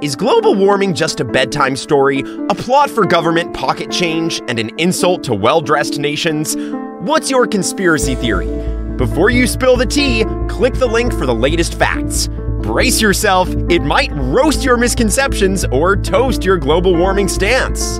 Is global warming just a bedtime story, a plot for government pocket change, and an insult to well dressed nations? What's your conspiracy theory? Before you spill the tea, click the link for the latest facts. Brace yourself, it might roast your misconceptions or toast your global warming stance.